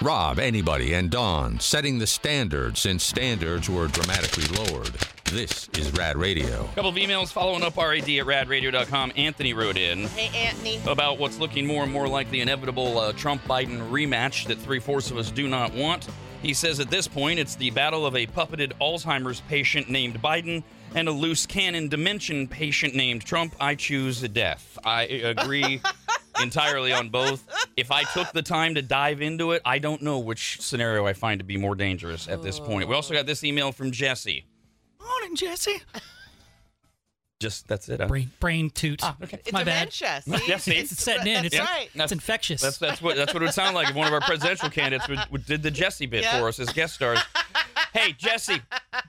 Rob, anybody, and Dawn setting the standard since standards were dramatically lowered. This is Rad Radio. couple of emails following up RAD at radradio.com. Anthony wrote in Hey, Anthony. about what's looking more and more like the inevitable uh, Trump Biden rematch that three fourths of us do not want. He says at this point it's the battle of a puppeted Alzheimer's patient named Biden and a loose cannon dementia patient named Trump. I choose death. I agree entirely on both. If I took the time to dive into it, I don't know which scenario I find to be more dangerous at this point. We also got this email from Jesse. Morning, Jesse. Just that's it. huh? Brain, brain toot. Ah, okay. It's My bad. dementia. See? Yeah, see? It's setting in. It's, That's right. it's infectious. That's that's what that's what it would sound like if one of our presidential candidates would, would did the Jesse bit Yeah. for us as guest stars. hey Jesse,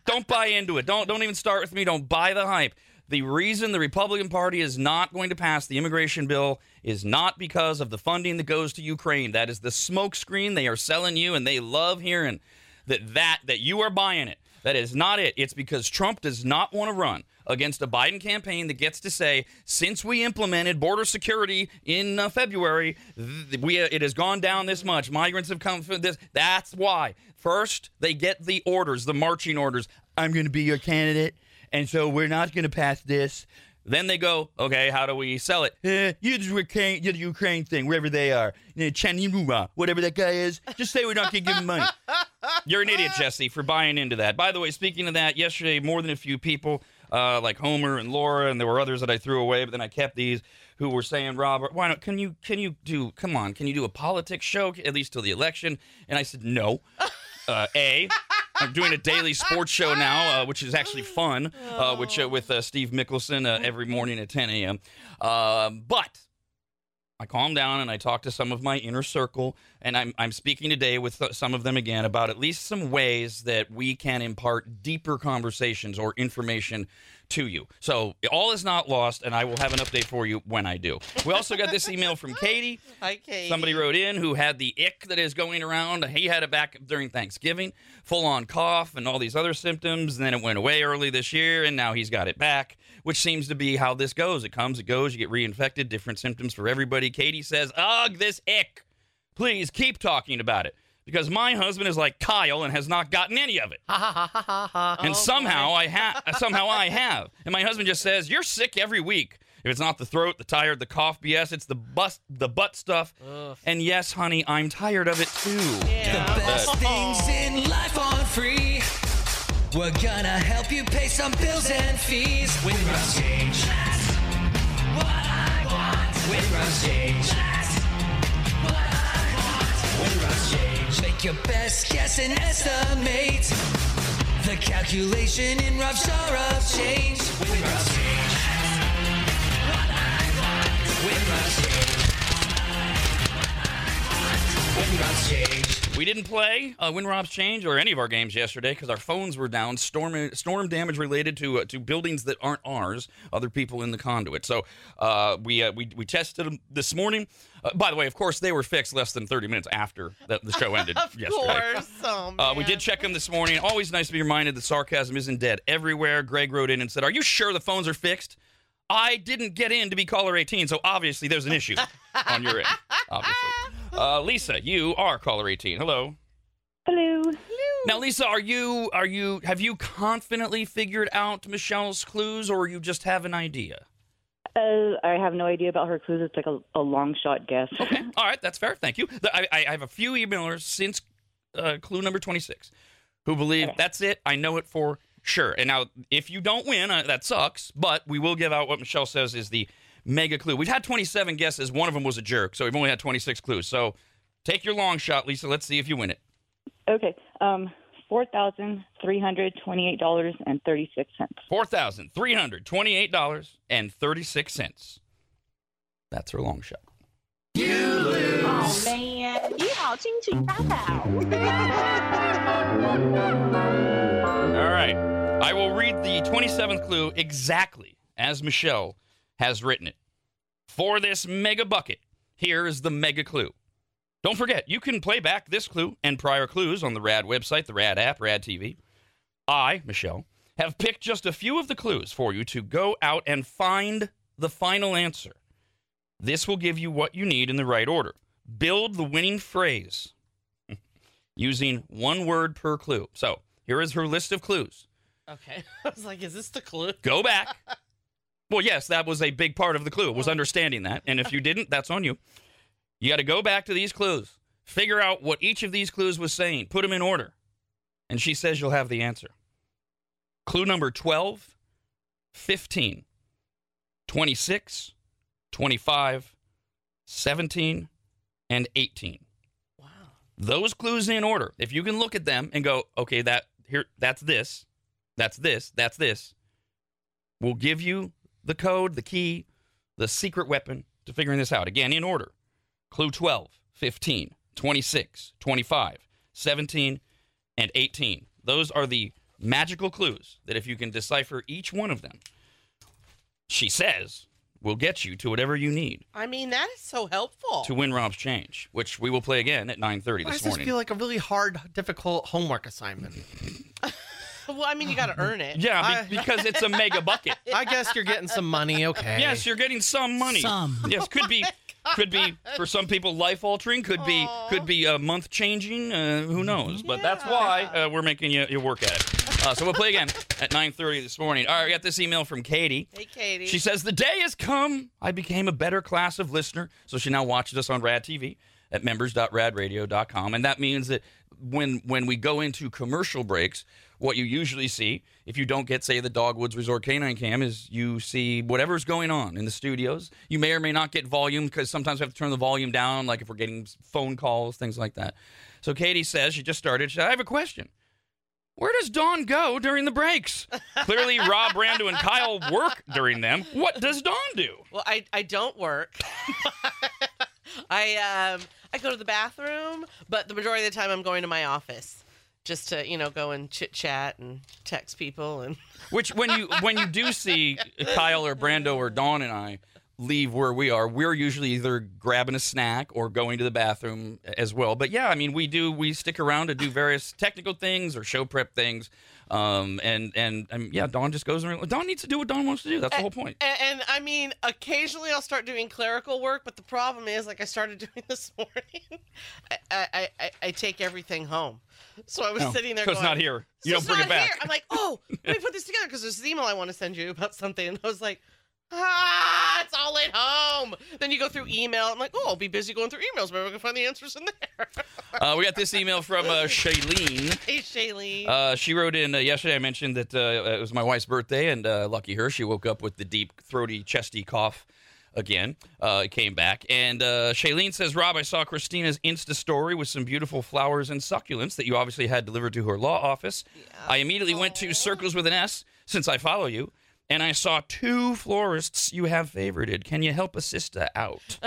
don't buy into it. Don't don't even start with me. Don't buy the hype. The reason the Republican Party is not going to pass the immigration bill is not because of the funding that goes to Ukraine. That is the smokescreen they are selling you, and they love hearing that that that you are buying it. That is not it. It's because Trump does not want to run against a Biden campaign that gets to say, since we implemented border security in uh, February, th- we uh, it has gone down this much. Migrants have come from this. That's why. First, they get the orders, the marching orders. I'm going to be your candidate, and so we're not going to pass this. Then they go, okay, how do we sell it? Eh, you the Ukraine, you the Ukraine thing, wherever they are, Chaniruma, whatever that guy is. Just say we're not going to give him money. You're an idiot, Jesse, for buying into that. By the way, speaking of that, yesterday more than a few people, uh, like Homer and Laura, and there were others that I threw away, but then I kept these who were saying, Robert, why not? Can you can you do? Come on, can you do a politics show at least till the election? And I said no. Uh, a, I'm doing a daily sports show now, uh, which is actually fun, uh, which uh, with uh, Steve Mickelson uh, every morning at 10 a.m. Um, but I calmed down and I talk to some of my inner circle, and I'm, I'm speaking today with uh, some of them again about at least some ways that we can impart deeper conversations or information to you. So all is not lost, and I will have an update for you when I do. We also got this email from Katie. Hi, Katie. Somebody wrote in who had the ick that is going around. He had it back during Thanksgiving, full on cough and all these other symptoms. And then it went away early this year, and now he's got it back, which seems to be how this goes. It comes, it goes, you get reinfected, different symptoms for everybody. Katie says, Ugh, this ick. Please keep talking about it. Because my husband is like Kyle and has not gotten any of it. and Oh, somehow I have somehow I have. And my husband just says, You're sick every week. If it's not the throat, the tired, the cough BS, it's the bust the butt stuff. And yes, honey, I'm tired of it too. Yeah. Best things in life are free. We're gonna help you pay some bills and fees. Win Rob's Change. That's what I want. Win Rob's Change. That's what I want. Win Rob's Change. Make your best guess and estimate. The calculation in rough jar of change. Win Rob's Change. What I want. Win Rob's Change. What I want win Rob's Change. We didn't play uh, Win Rob's Change or any of our games yesterday because our phones were down. Storm storm damage related to uh, to buildings that aren't ours, other people in the conduit. So uh, we, uh, we we tested them this morning. Uh, by the way, of course, they were fixed less than 30 minutes after the, the show ended Of yesterday. course. Oh, Uh, we did check them this morning. Always nice to be reminded that sarcasm isn't dead everywhere. Greg wrote in and said, "Are you sure the phones are fixed?" I didn't get in to be caller 18, so obviously there's an issue on your end. Obviously, uh, Lisa, you are caller 18. Hello. Hello. Now, Lisa, are you are you have you confidently figured out Michelle's clues, or you just have an idea? Uh, I have no idea about her clues. It's like a, a long shot guess. Okay, all right, that's fair. Thank you. The- I, I have a few emailers since uh, clue number twenty six who believe that's it. I know it for sure. And now, if you don't win, uh, that sucks. But we will give out what Michelle says is the mega clue. We've had twenty seven guesses. One of them was a jerk, so we've only had twenty six clues. So take your long shot, Lisa. Let's see if you win it. Okay. Um, four thousand three hundred twenty-eight dollars and thirty-six cents. Four thousand three hundred twenty-eight dollars and thirty-six cents. That's her long shot. 哦 man，你好清楚大考。 All right. I will read the 27th clue exactly as Michelle has written it. For this mega bucket, here is the mega clue. Don't forget, you can play back this clue and prior clues on the RAD website, the RAD app, RAD TV. I, Michelle, have picked just a few of the clues for you to go out and find the final answer. This will give you what you need in the right order. Build the winning phrase. using one word per clue. So here is her list of clues. Okay. I was like, is this the clue? Go back. well, yes, that was a big part of the clue, it was oh. understanding that. And if you didn't, that's on you. You got to go back to these clues, figure out what each of these clues was saying, put them in order. And she says you'll have the answer. Clue number 12, 15, 26, 25, 17, and 18. Wow. Those clues in order. If you can look at them and go, okay, that here that's this, that's this, that's this, We'll give you the code, the key, the secret weapon to figuring this out. Again, in order. Clue 12, 15, 26, 25, 17, and 18. Those are the magical clues that if you can decipher each one of them, she says, will get you to whatever you need I mean, that is so helpful. to win Rob's change, which we will play again at 9:30 Why this does this morning. feel like a really hard, difficult homework assignment? well, I mean, you got to earn it. yeah, I- be- because it's a mega bucket. I guess you're getting some money, okay? Yes, you're getting some money. Some. Yes, could be could be for some people life altering, could be could be a month changing, uh, who knows. But that's why uh, we're making you, you work at it. Uh, so we'll play again at 9:30 this morning. All right, we got this email from Katie. Hey, Katie. She says, The day has come. I became a better class of listener. So she now watches us on Rad TV at members.radradio.com. And that means that when when we go into commercial breaks, what you usually see, if you don't get, say, the Dogwoods Resort Canine Cam, is you see whatever's going on in the studios. You may or may not get volume because sometimes we have to turn the volume down, like if we're getting phone calls, things like that. So Katie says, she just started. She said, I have a question. Where does Dawn go during the breaks? Clearly, Rob, Brando, and Kyle work during them. What does Dawn do? Well, I, I don't work. I um I go to the bathroom, but the majority of the time I'm going to my office just to you know go and chit chat and text people and Which, when you when you do see Kyle or Brando or Dawn and I leave where we are, we're usually either grabbing a snack or going to the bathroom as well. But yeah, I mean, we do we stick around to do various technical things or show prep things. Um, and and um, yeah, Dawn just goes around. Dawn needs to do what Dawn wants to do. That's the whole point. And, and I mean, occasionally I'll start doing clerical work, but the problem is, like I started doing this morning, I I, I, I take everything home. So I was sitting there. So it's not here. You it's don't bring it back. here." I'm like, oh, let me put this together because there's an email I want to send you about something, and I was like. Ah, it's all at home. Then you go through email. I'm like, oh, I'll be busy going through emails. Maybe I can find the answers in there. Uh, we got this email from uh, Shailene. hey, Shailene. Uh, she wrote in uh, yesterday. I mentioned that uh, it was my wife's birthday, and uh, lucky her, she woke up with the deep, throaty, chesty cough again. Uh, it came back, and uh, Shailene says, "Rob, I saw Christina's Insta story with some beautiful flowers and succulents that you obviously had delivered to her law office. I immediately went to Circles with an S since I follow you." And I saw two florists you have favorited. Can you help a sister out?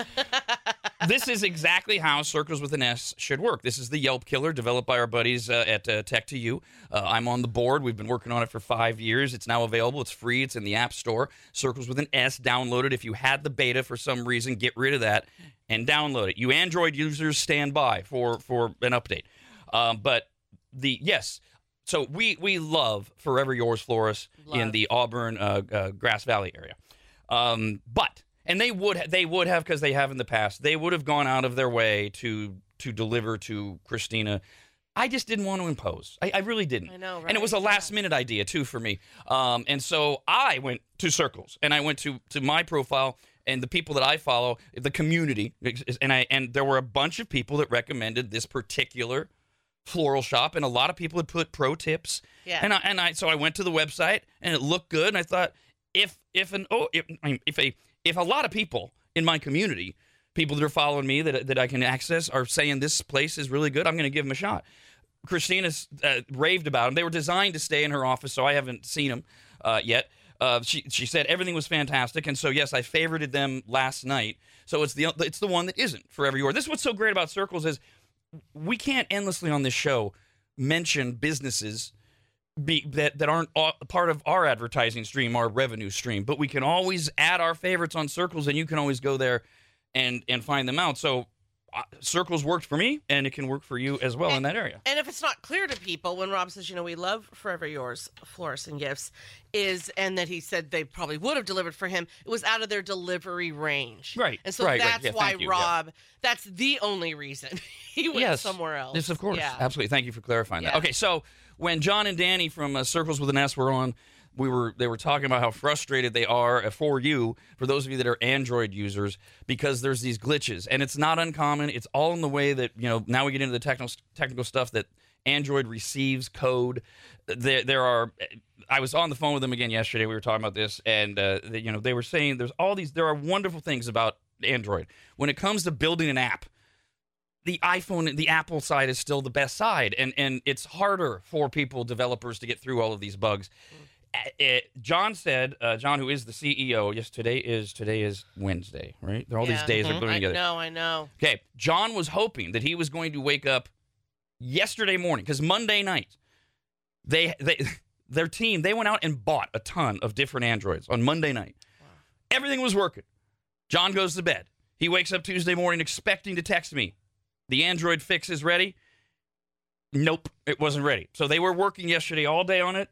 this is exactly how Circles with an S should work. This is the Yelp killer developed by our buddies uh, at uh, Tech to You. Uh, I'm on the board. We've been working on it for five years. It's now available. It's free. It's in the App Store. Circles with an S. Download it. If you had the beta for some reason, get rid of that and download it. You Android users stand by for for an update. Um, but the yes. So we we love Forever Yours Florist in the Auburn uh, uh, Grass Valley area. Um, but and they would they would have because they have in the past they would have gone out of their way to to deliver to Christina. I just didn't want to impose. I, I really didn't. I know, right? And it was a last minute idea too for me. Um, and so I went to Circles and I went to to my profile and the people that I follow, the community, and I and there were a bunch of people that recommended this particular floral shop, and a lot of people had put pro tips. Yeah. And I and I so I went to the website and it looked good, and I thought if if an oh if, I mean, if a if a lot of people in my community, people that are following me that that I can access, are saying this place is really good, I'm going to give them a shot. Christina's uh, raved about them. They were designed to stay in her office, so I haven't seen them uh, yet. Uh, she she said everything was fantastic, and so yes, I favorited them last night. So it's the it's the one that isn't forever yours. This is what's so great about circles is we can't endlessly on this show mention businesses be, that that aren't part of our advertising stream, our revenue stream, but we can always add our favorites on circles, and you can always go there and and find them out. So circles worked for me, and it can work for you as well in that area. And if it's not clear to people, when Rob says, you know, we love Forever Yours florists and gifts, is and that he said they probably would have delivered for him, it was out of their delivery range. Right, And so right, right. that's Yeah, why you, yeah. Rob, that's the only reason he went yes. somewhere else. Yes, of course. Yeah. Absolutely. Thank you for clarifying that. Okay, so when John and Danny from uh, Circles with an S were on, we were they were talking about how frustrated they are uh, for you, for those of you that are Android users, because there's these glitches, and it's not uncommon. It's all in the way that you know. Now we get into the technical technical stuff that Android receives code. There, there are. I was on the phone with them again yesterday. We were talking about this, and uh, they, you know they were saying there's all these. There are wonderful things about Android when it comes to building an app the iPhone, the Apple side is still the best side, and and it's harder for people, developers, to get through all of these bugs. Uh, uh, John said, uh, John, who is the CEO, yes, today is today is Wednesday, right? All these days are Mhm. blurring I together. know, I know. Okay, John was hoping that he was going to wake up yesterday morning because Monday night they they their team they went out and bought a ton of different androids on Monday night. Everything was working. John goes to bed. He wakes up Tuesday morning expecting to text me. The Android fix is ready. Nope, it wasn't ready. So they were working yesterday all day on it.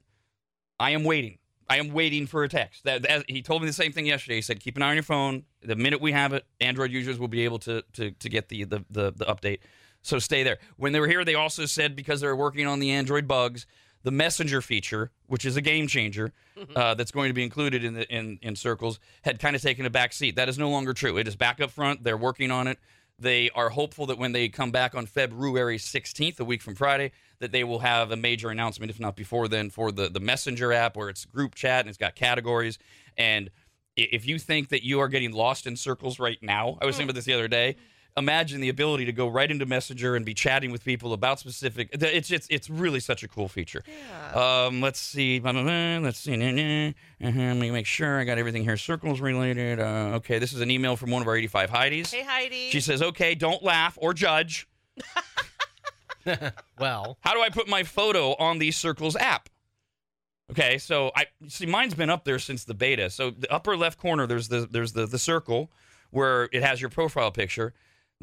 I am waiting. I am waiting for a text. That, that- he told me the same thing yesterday. He said, "Keep an eye on your phone. The minute we have it, Android users will be able to to, to get the, the the the update. So stay there." When they were here, they also said because they were working on the Android bugs, the Messenger feature, which is a game changer, uh, that's going to be included in the in in Circles, had kind of taken a back seat. That is no longer true. It is back up front. They're working on it. They are hopeful that when they come back on February 16th, a week from Friday, that they will have a major announcement, if not before then, for the, the Messenger app where it's group chat and it's got categories. And if you think that you are getting lost in circles right now, I was thinking about this the other day. Imagine the ability to go right into Messenger and be chatting with people about specific. It's it's it's really such a cool feature. Um, let's see. blah, blah, blah, Let's see. nah, nah. Uh-huh, Let me make sure I got everything here. Circles related. Uh, okay, this is an email from one of our 85 Heidi's. Hey, Heidi. She says, "Okay, don't laugh or judge. Well, How do I put my photo on the Circles app?" Okay, so I see mine's been up there since the beta. So the upper left corner, there's the there's the the circle where it has your profile picture.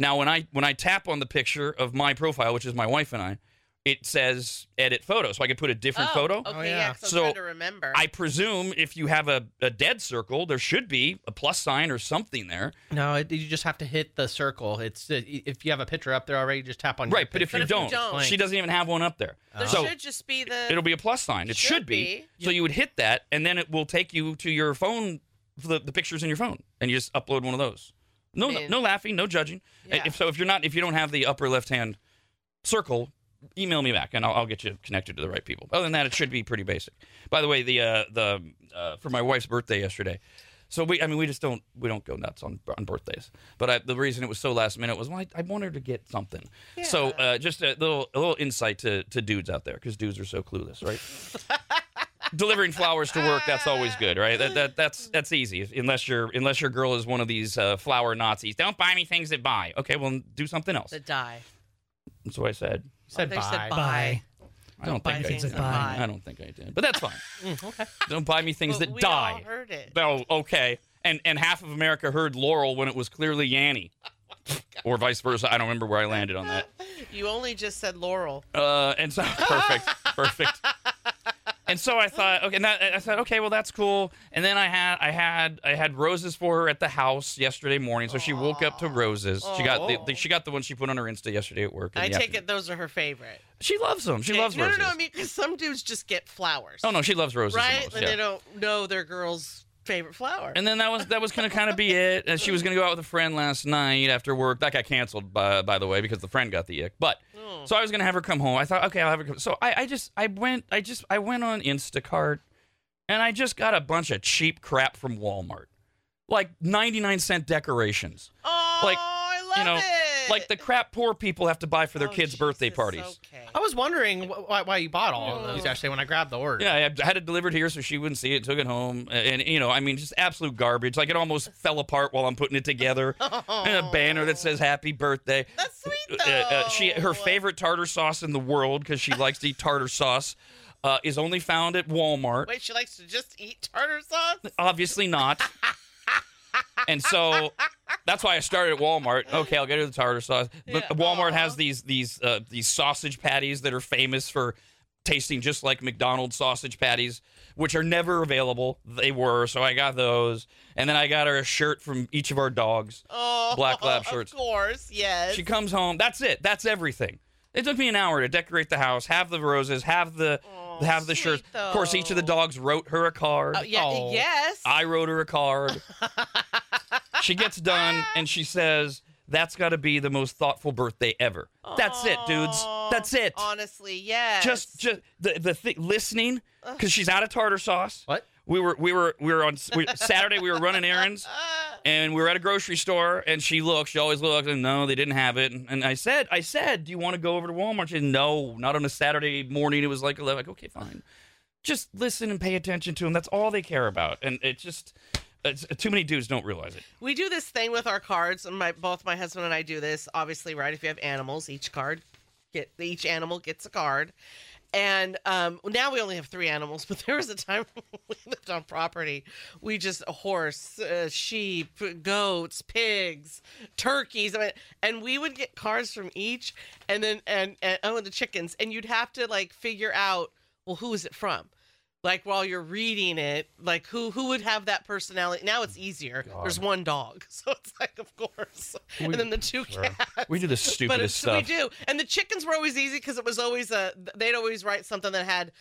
Now when I when I tap on the picture of my profile, which is my wife and I, it says edit photo, so I can put a different oh, photo. Okay, Oh, yeah. yeah. 'cause I'm So, to remember. I presume if you have a, a dead circle, there should be a plus sign or something there. no, it, you just have to hit the circle. It's uh, if you have a picture up there already, just tap on. your Right, but if picture. you, if you don't, don't- she doesn't even have one up there. there so should just be the. it'll be a plus sign. It should, Should be. be. So you would hit that, and then it will take you to your phone, the, the pictures in your phone, and you just upload one of those. No, Man. no laughing, no judging. Yeah. If so, if you're not, if you don't have the upper left hand circle, email me back, and I'll, I'll get you connected to the right people. Other than that, it should be pretty basic. By the way, the uh, the uh, for my wife's birthday yesterday. So we, I mean, we just don't we don't go nuts on on birthdays. But I, the reason it was so last minute was well, I, I wanted to get something. So uh, just a little a little insight to to dudes out there because dudes are so clueless, right? Delivering flowers to work that's always good, right? That, that that's that's easy unless your unless your girl is one of these uh, flower Nazis. Don't buy me things that buy. Okay, well do something else. that die. That's what I said. said They bye. said bye. Bye. I don't buy think I did. buy. I don't think I did, but that's fine. Mm, okay. Don't buy me things But that we die. all heard it. Oh, okay. And and half of America heard Laurel when it was clearly Yanny, or vice versa. I don't remember where I landed on that. You only just said Laurel. Uh, and so perfect, perfect. And so I thought, okay, and that, I thought, okay, well that's cool. And then I had, I had, I had roses for her at the house yesterday morning. So she woke up to roses. She got the, the, she oh. got the one she put on her Insta yesterday at work. in I the take afternoon. it those are her favorite. She loves them. She loves no, roses. No, no, I mean, because some dudes just get flowers. oh no, she loves roses. the right? most, and yeah. they don't know their girl's favorite flower. And then that was that was gonna kind of be it. And she was gonna go out with a friend last night after work. That got canceled by by the way because the friend got the ick. But Oh. so I was gonna have her come home. I thought, okay, I'll have her come. So I, I just I went I just I went on Instacart and I just got a bunch of cheap crap from Walmart, like ninety nine cent decorations. oh, like, I love you know, it. Like the crap poor people have to buy for their Oh, kids' birthday parties. Okay. I was wondering wh- why, why you bought all of those yesterday when I grabbed the order. Yeah, I had- it delivered here so she wouldn't see it. Took it home, and you know, I mean, just absolute garbage. Like it almost fell apart while I'm putting it together. And a banner that says "Happy Birthday." That's sweet Uh, uh, she her favorite tartar sauce in the world because she likes to eat tartar sauce uh, is only found at Walmart. Wait, she likes to just eat tartar sauce. Obviously not. and so that's why I started at Walmart. Okay, I'll get her the tartar sauce. But Yeah, Walmart has these these uh, these sausage patties that are famous for tasting just like McDonald's sausage patties, which are never available. They were, so I got those, and then I got her a shirt from each of our dogs. Oh, Black lab shirts. Of course, yes. She comes home. That's it. That's everything. It took me an hour to decorate the house, have the roses, have the Oh, have the sweet, shirts. Of course, each of the dogs wrote her a card. Oh, yeah, Oh. yes. I wrote her a card. she gets done and she says, "That's got to be the most thoughtful birthday ever." That's it, dudes. That's it. Honestly, yes. Just, just the the thing. Listening because she's out of tartar sauce. What? We were, we were, we were on we, Saturday. We were running errands, and we were at a grocery store. And she looks. She always looks. And no, they didn't have it. And, and I said, I said, do you want to go over to Walmart? She said, no, not on a Saturday morning. It was like eleven. Like, okay, fine. Just listen and pay attention to them. That's all they care about. And it just, it's, too many dudes don't realize it. we do this thing with our cards, and my both my husband and I do this. Obviously, right? If you have animals, each card get each animal gets a card. And um, now we only have three animals, but there was a time when we lived on property. We just a horse, uh, sheep, goats, pigs, turkeys, I mean, and we would get cards from each, and then and, and oh, and the chickens, and you'd have to like figure out, well, who is it from? Like while you're reading it, like who who would have that personality? Now it's easier. There's one dog, so it's like, of course, and then the two cats. We do the But stupidest stuff. we do, and the chickens were always easy because it was always a. They'd always write something that had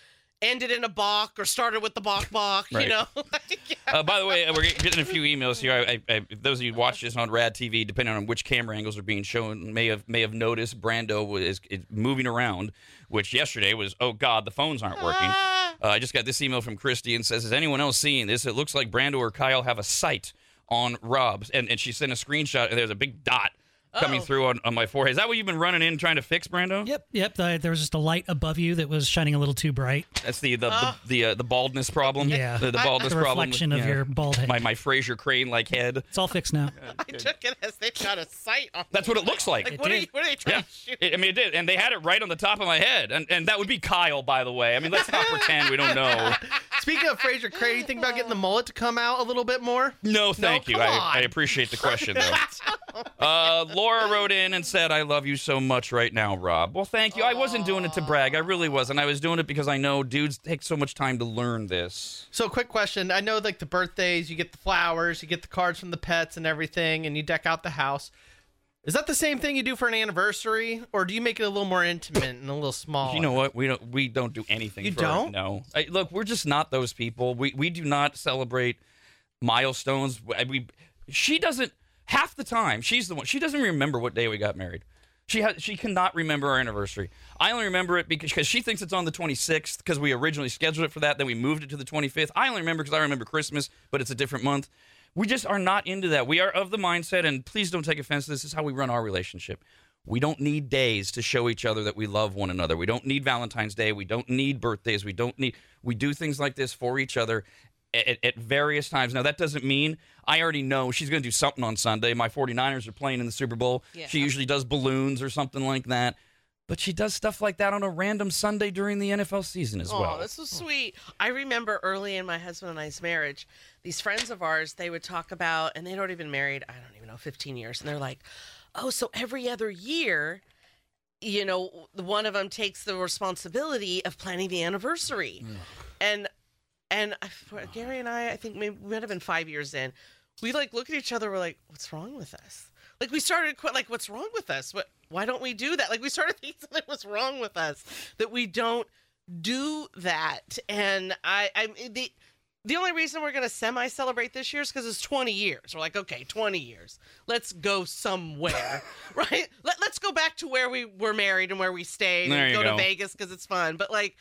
ended in a balk or started with the balk balk. Right. You know, Like, yeah. Uh, by the way, we're getting a few emails here. I, I, I, those of you who watch this on Rad TV, depending on which camera angles are being shown, may have may have noticed Brando was is moving around. Which yesterday was, oh God, the phones aren't working. Ah. Uh, I just got this email from Christy and says, "Is anyone else seeing this? It looks like Brando or Kyle have a sight on Rob's." And and she sent a screenshot, and there's a big dot coming Uh-oh. through on, on my forehead. Is that what you've been running in trying to fix, Brando? Yep, yep. The, there was just a light above you that was shining a little too bright. That's the the Ah. the, the, uh, the baldness problem. Yeah. the, the I- baldness The problem. reflection of Yeah. your bald head. my my Frasier Crane like head. It's all fixed now. I took it as they've got a sight on. That's what it looks like. Like, It what are, you, what are they trying Yeah, to shoot? It- I mean, it did, and they had it right on the top of my head, and and that would be Kyle, by the way. I mean, let's not pretend we don't know. Speaking of Frasier Crane, you think about getting the mullet to come out a little bit more? No, thank you. I. I appreciate the question, though. Uh, Laura wrote in and said, "I love you so much right now, Rob." Well, thank you. I wasn't doing it to brag. I really wasn't. I was doing it because I know dudes take so much time to learn this. So, quick question. I know, like, the birthdays, you get the flowers, you get the cards from the pets and everything, and you deck out the house. Is that the same thing you do for an anniversary, or do you make it a little more intimate and a little smaller? You know what? We don't. We don't do anything. You for, don't? No. I, look, we're just not those people. We we do not celebrate milestones. We she doesn't half the time. She's the one. She doesn't remember what day we got married. She. She cannot remember our anniversary. I only remember it because cause she thinks it's on the 26th because we originally scheduled it for that. Then we moved it to the 25th. I only remember because I remember Christmas, but it's a different month. We just are not into that. We are of the mindset, and please don't take offense. This is how we run our relationship. We don't need days to show each other that we love one another. We don't need Valentine's Day. We don't need birthdays. We don't need. We do things like this for each other at, at various times. Now, that doesn't mean I already know she's going to do something on Sunday. My 49ers are playing in the Super Bowl. Yeah. She usually does balloons or something like that. But she does stuff like that on a random Sunday during the NFL season as Oh, well. that's so sweet. I remember early in my husband and I's marriage, these friends of ours, they would talk about, and they'd already been married, I don't even know, 15 years. And they're like, oh, so every other year, you know, one of them takes the responsibility of planning the anniversary. And, and I- uh, Gary and I, I think maybe we might have been five years in. We like look at each other, we're like, what's wrong with us? Like we started quite like, what's wrong with us? What? Why don't we do that? Like we started thinking something was wrong with us that we don't do that. And I, I the the only reason we're gonna semi celebrate this year is because it's 20 years. We're like, okay, 20 years. Let's go somewhere, right? Let, let's go back to where we were married and where we stayed There and go, go. to Vegas because it's fun. But like.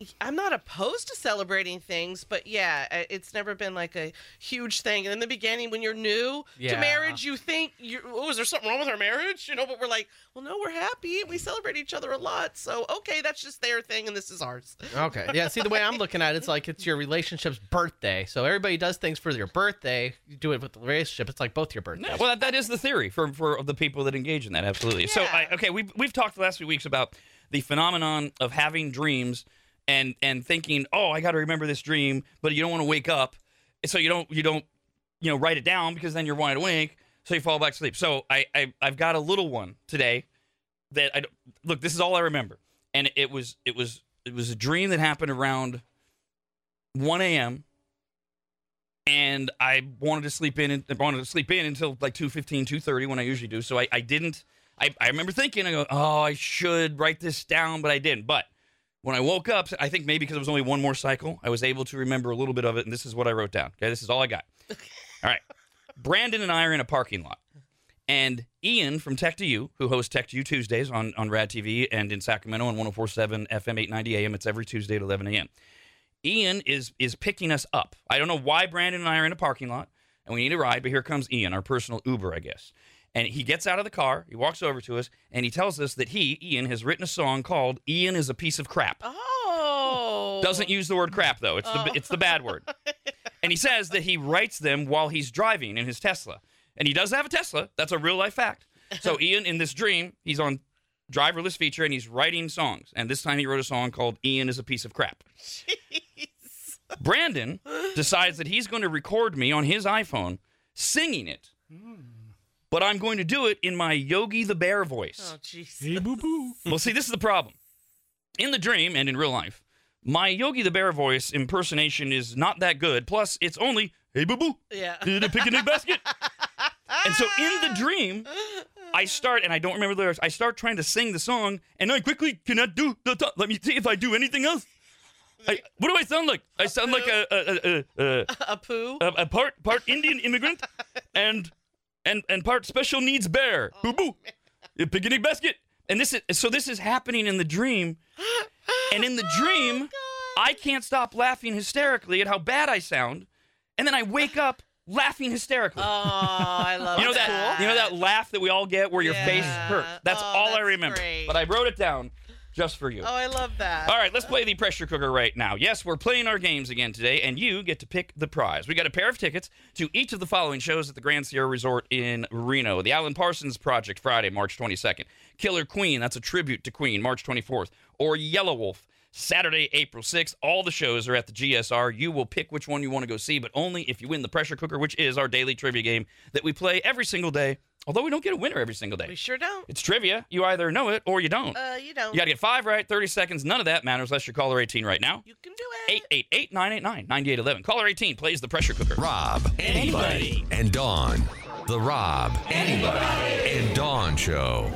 It, I'm not opposed to celebrating things, but yeah, uh, it's never been like a huge thing. And in the beginning, when you're new to marriage, you think, you "Oh, is there something wrong with our marriage?" You know, but we're like, "Well, no, we're happy. We celebrate each other a lot. So okay, that's just their thing, and this is ours." Okay. Yeah. See, the way I'm looking at it, it's like it's your relationship's birthday. So everybody does things for your birthday. You do it with the relationship. It's like both your birthdays. Yeah, well, that, that is the theory for, for the people that engage in that. Absolutely. So, I, Yeah. okay, we've we've talked the last few weeks about the phenomenon of having dreams and and thinking, oh, I got to remember this dream, but you don't want to wake up, so you don't you don't you know, write it down because then you're wide awake. So you fall back to sleep. So I, I I've got a little one today that I look. This is all I remember, and it was it was it was a dream that happened around 1 a.m. And I wanted to sleep in and I wanted to sleep in until like 2.15, 2.30 when I usually do. So I, I didn't. I, I remember thinking, I go, oh, I should write this down, but I didn't. But when I woke up, I think maybe because it was only one more cycle, I was able to remember a little bit of it, and this is what I wrote down. Okay, this is all I got. All right. Brandon and I are in a parking lot, and Ian from Tech to You, who hosts Tech to You Tuesdays on, on Rad TV and in Sacramento on 1047 FM 890 AM, it's every Tuesday at 11 a.m. Ian is is picking us up. I don't know why Brandon and I are in a parking lot and we need a ride, but here comes Ian, our personal Uber, I guess. And he gets out of the car, he walks over to us, and he tells us that he, Ian, has written a song called "Ian is a Piece of Crap." Oh. Doesn't use the word crap though. It's the Oh. it's the bad word. and he says that he writes them while he's driving in his Tesla. And he does have a Tesla. That's a real life fact. So Ian in this dream, he's on driverless feature and he's writing songs. And this time he wrote a song called Ian is a piece of crap. Brandon decides that he's going to record me on his iPhone singing it. Hmm. But I'm going to do it in my Yogi the Bear voice. Oh, jeez. Hey, boo boo. Well, see, this is the problem. In the dream and in real life, my Yogi the Bear voice impersonation is not that good. Plus, it's only, hey, boo boo, Yeah. in a picnic basket. And so in the dream, I start, and I don't remember the lyrics, I start trying to sing the song, and I quickly cannot do the top. Let me see if I do anything else. I, what do I sound like? I sound like a, a, a, a, A poo. a, a part part Indian immigrant and and and part special needs bear. Oh. Boo boo. A picnic basket. And this is so this is happening in the dream. And in the oh dream, I can't stop laughing hysterically at how bad I sound. And then I wake up laughing hysterically. Oh, I love you know that you know that laugh that we all get where your face hurts. That's Oh, all I remember. great. But I wrote it down just for you. Oh, I love that. All right, let's play the pressure cooker right now. Yes, we're playing our games again today, and you get to pick the prize. We got a pair of tickets to each of the following shows at the Grand Sierra Resort in Reno. The Alan Parsons Project, Friday, March 22nd. Killer Queen, that's a tribute to Queen, March 24th. Or Yellow Wolf, Saturday, April 6th. All the shows are at the GSR. You will pick which one you want to go see, but only if you win the pressure cooker, which is our daily trivia game that we play every single day, although we don't get a winner every single day. We sure don't. It's trivia. You either know it or you don't. Uh, you don't. You got to get five right, 30 seconds. None of that matters unless you're caller 18 right now. You can do it. 888 989 9811. Caller 18 plays the pressure cooker. Rob, anybody, and Dawn. The Rob, anybody, and Dawn Show.